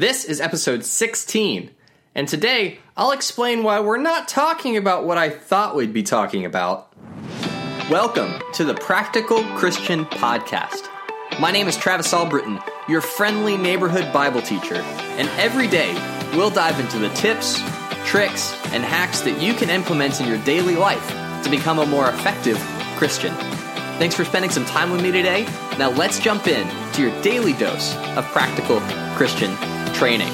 This is episode 16, and today I'll explain why we're not talking about what I thought we'd be talking about. Welcome to the Practical Christian Podcast. My name is Travis Albritton, your friendly neighborhood Bible teacher, and every day we'll dive into the tips, tricks, and hacks that you can implement in your daily life to become a more effective Christian. Thanks for spending some time with me today. Now let's jump in to your daily dose of practical Christian training.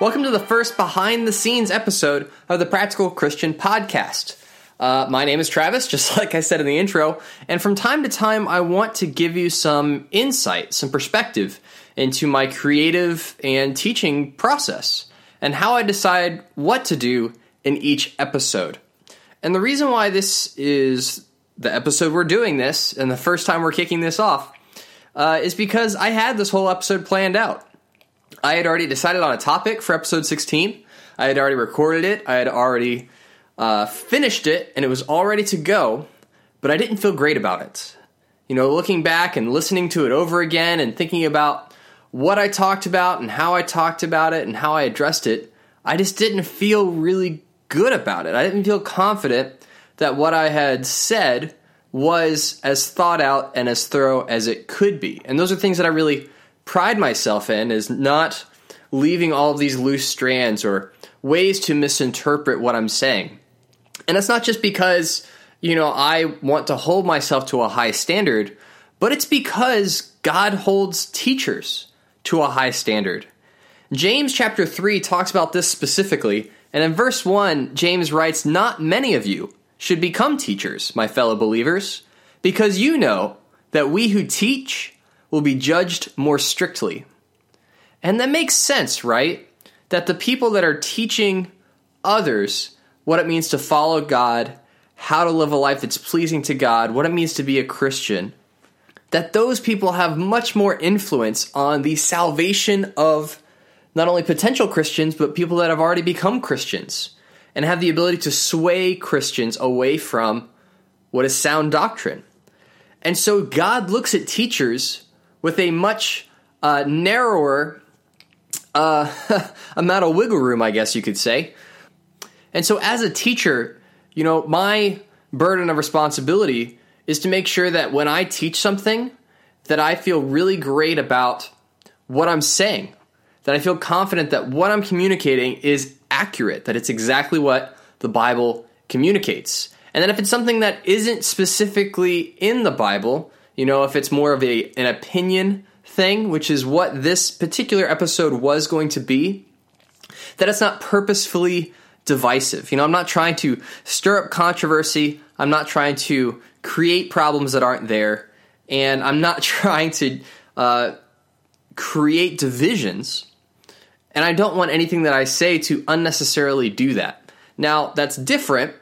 Welcome to the first behind the scenes episode of the Practical Christian Podcast. Uh, my name is Travis, just like I said in the intro, and from time to time, I want to give you some insight, some perspective into my creative and teaching process and how I decide what to do in each episode. And the reason why this is the episode we're doing this and the first time we're kicking this off uh, is because I had this whole episode planned out. I had already decided on a topic for episode 16. I had already recorded it. I had already uh, finished it, and it was all ready to go, but I didn't feel great about it. You know, looking back and listening to it over again and thinking about what I talked about and how I talked about it and how I addressed it, I just didn't feel really good about it. I didn't feel confident that what I had said was as thought out and as thorough as it could be. And those are things that I really pride myself in is not leaving all of these loose strands or ways to misinterpret what I'm saying. And it's not just because, you know, I want to hold myself to a high standard, but it's because God holds teachers to a high standard. James chapter 3 talks about this specifically and in verse 1, James writes, Not many of you should become teachers, my fellow believers, because you know that we who teach will be judged more strictly. And that makes sense, right? That the people that are teaching others what it means to follow God, how to live a life that's pleasing to God, what it means to be a Christian, that those people have much more influence on the salvation of not only potential Christians, but people that have already become Christians and have the ability to sway Christians away from what is sound doctrine. And so God looks at teachers with a much uh, narrower uh, amount of wiggle room, I guess you could say. And so, as a teacher, you know, my burden of responsibility is to make sure that when I teach something, that I feel really great about what I'm saying, that I feel confident that what I'm communicating is accurate, that it's exactly what the Bible communicates. And then if it's something that isn't specifically in the Bible, you know, if it's more of a an opinion thing, which is what this particular episode was going to be, that it's not purposefully divisive. You know, I'm not trying to stir up controversy. I'm not trying to create problems that aren't there, and I'm not trying to uh, create divisions. And I don't want anything that I say to unnecessarily do that. Now, that's different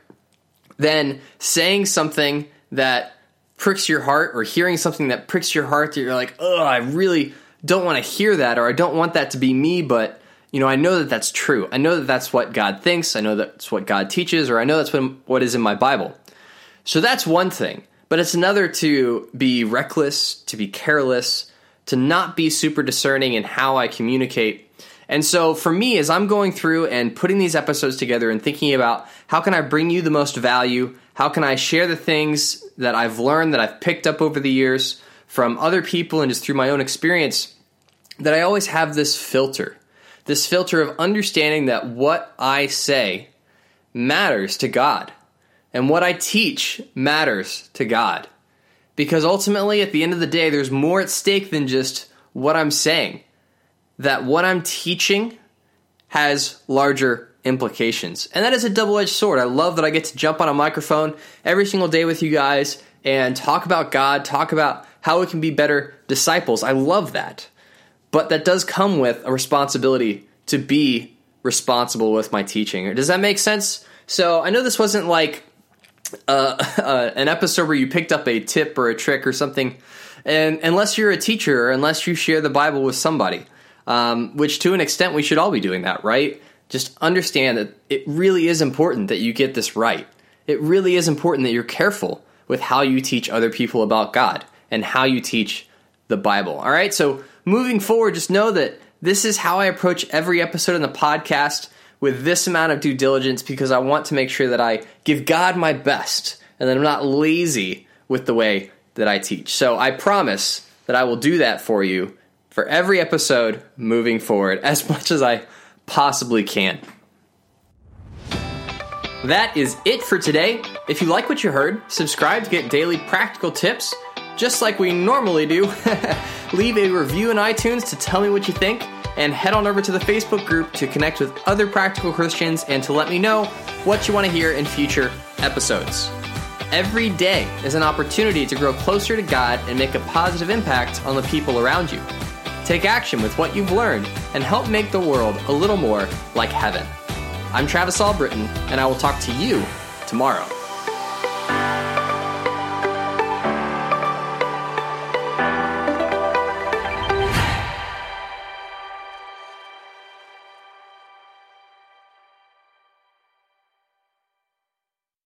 than saying something that pricks your heart or hearing something that pricks your heart that you're like, oh, I really don't want to hear that or I don't want that to be me, but you know, I know that that's true. I know that that's what God thinks. I know that's what God teaches, or I know that's what, what is in my Bible. So that's one thing. But it's another to be reckless, to be careless, to not be super discerning in how I communicate and so for me, as I'm going through and putting these episodes together and thinking about how can I bring you the most value, how can I share the things that I've learned, that I've picked up over the years from other people and just through my own experience, that I always have this filter. This filter of understanding that what I say matters to God and what I teach matters to God. Because ultimately, at the end of the day, there's more at stake than just what I'm saying that what I'm teaching has larger implications. And that is a double edged sword. I love that I get to jump on a microphone every single day with you guys and talk about God, talk about how we can be better disciples. I love that. But that does come with a responsibility to be responsible with my teaching. Does that make sense? So I know this wasn't like uh, uh, an episode where you picked up a tip or a trick or something, and unless you're a teacher or unless you share the Bible with somebody um, which to an extent we should all be doing that, right? Just understand that it really is important that you get this right. It really is important that you're careful with how you teach other people about God and how you teach the Bible. All right, so moving forward, just know that this is how I approach every episode in the podcast with this amount of due diligence because I want to make sure that I give God my best and that I'm not lazy with the way that I teach. So I promise that I will do that for you for every episode moving forward as much as I possibly can. That is it for today. If you like what you heard, subscribe to get daily practical tips, just like we normally do. Leave a review in iTunes to tell me what you think, and head on over to the Facebook group to connect with other practical Christians and to let me know what you want to hear in future episodes. Every day is an opportunity to grow closer to God and make a positive impact on the people around you. Take action with what you've learned and help make the world a little more like heaven. I'm Travis Albritton, and I will talk to you tomorrow.